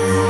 Bye.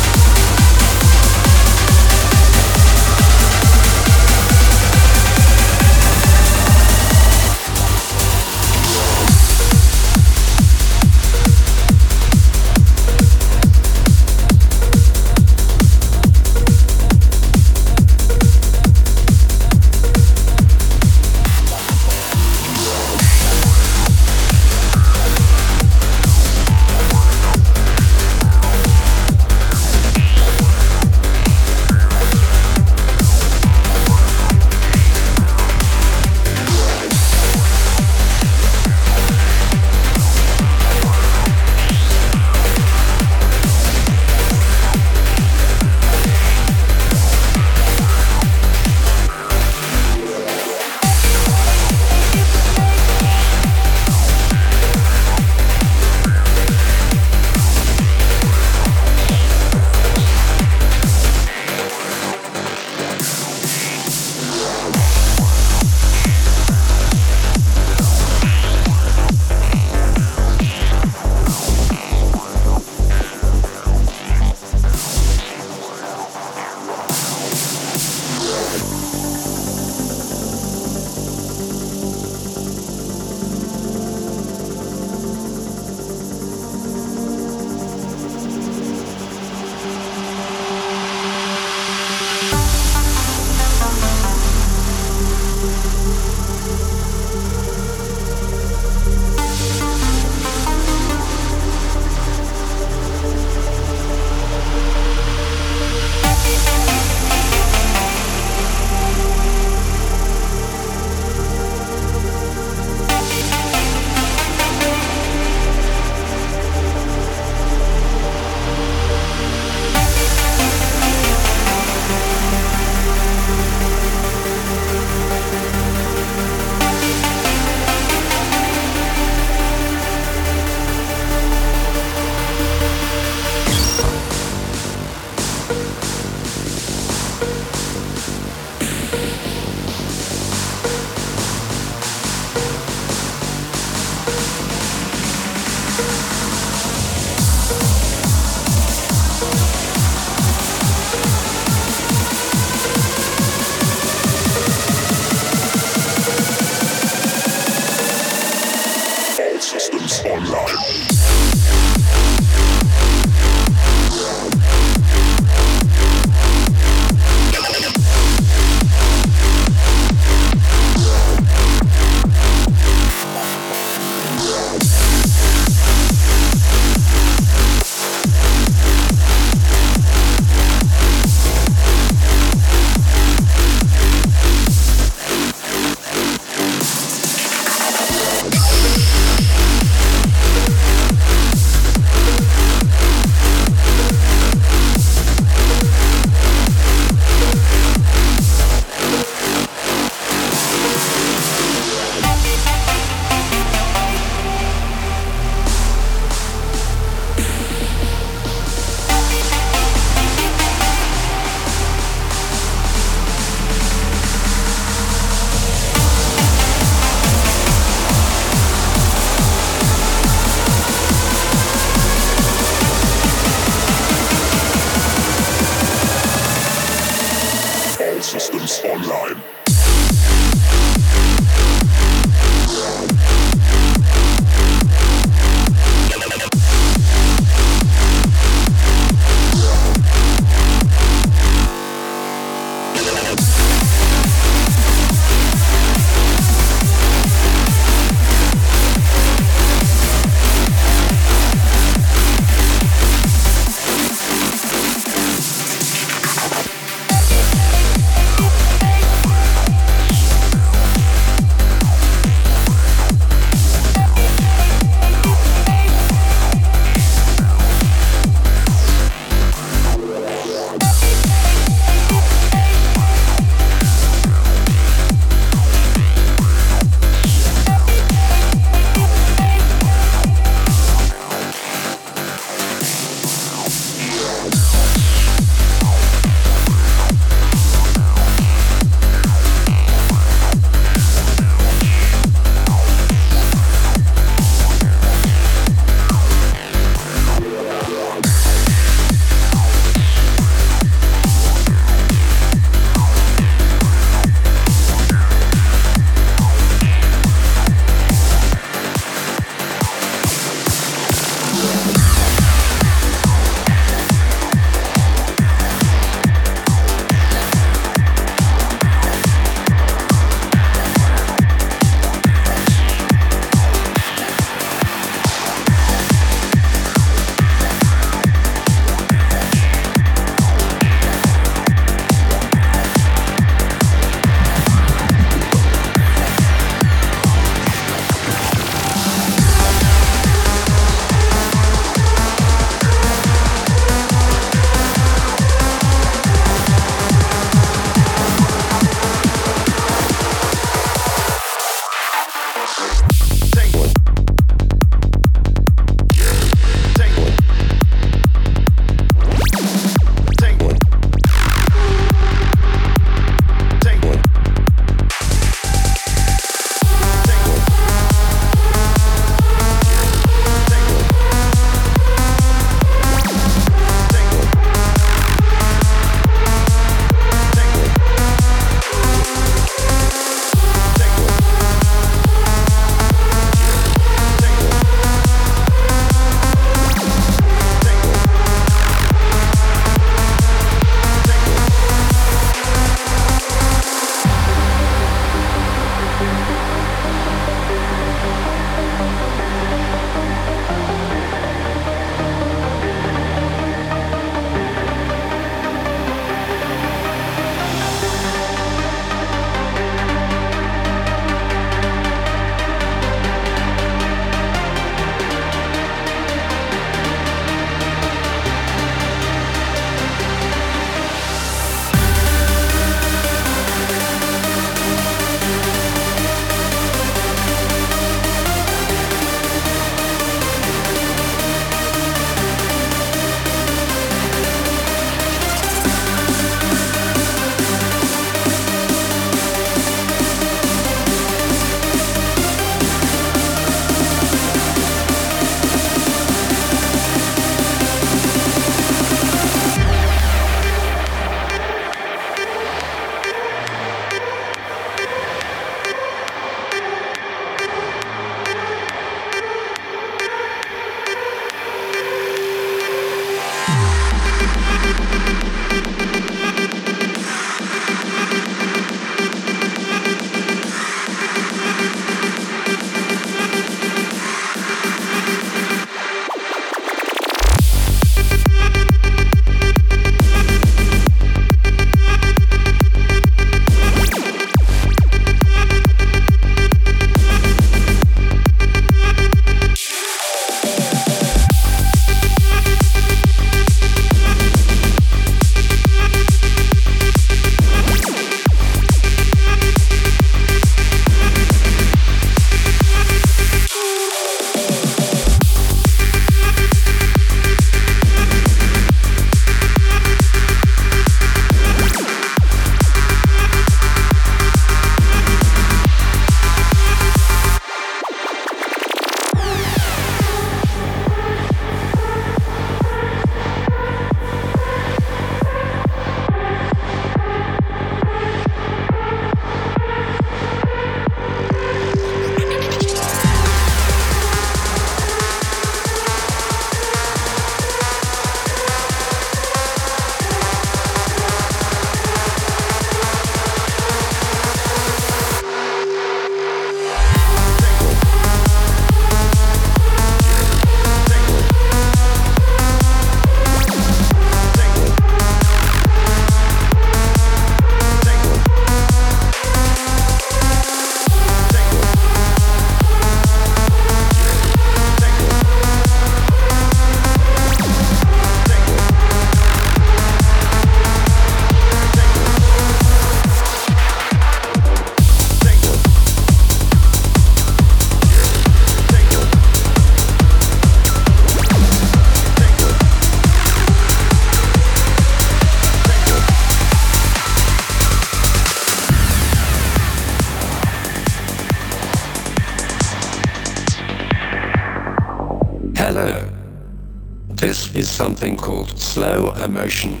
Called slow emotion.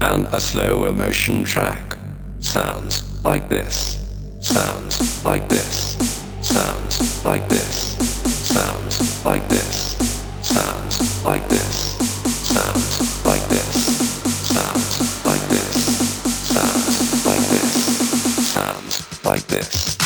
And a slow emotion track sounds like this, sounds like this, sounds like this, sounds like this, sounds like this, sounds like this, sounds like this, sounds like this, sounds like this.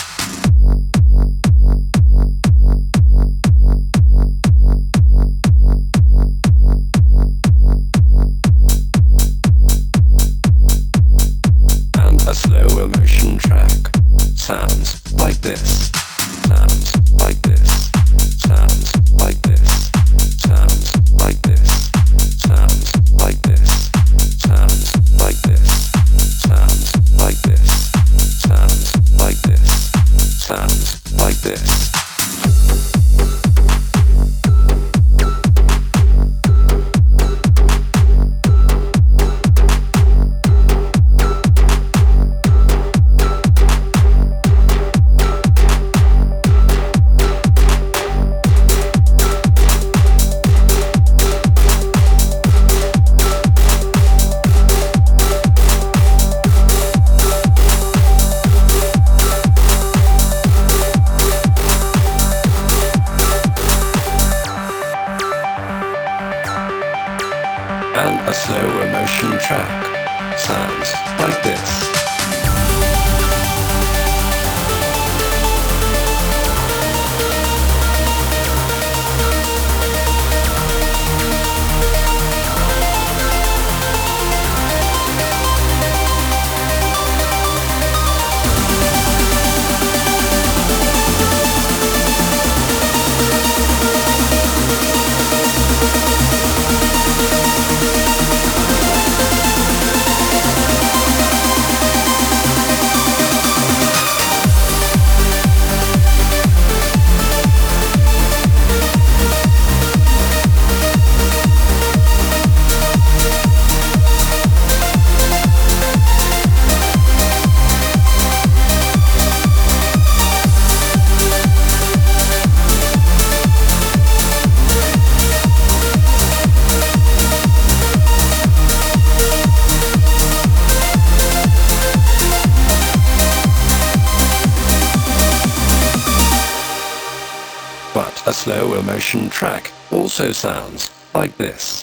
Track also sounds like this.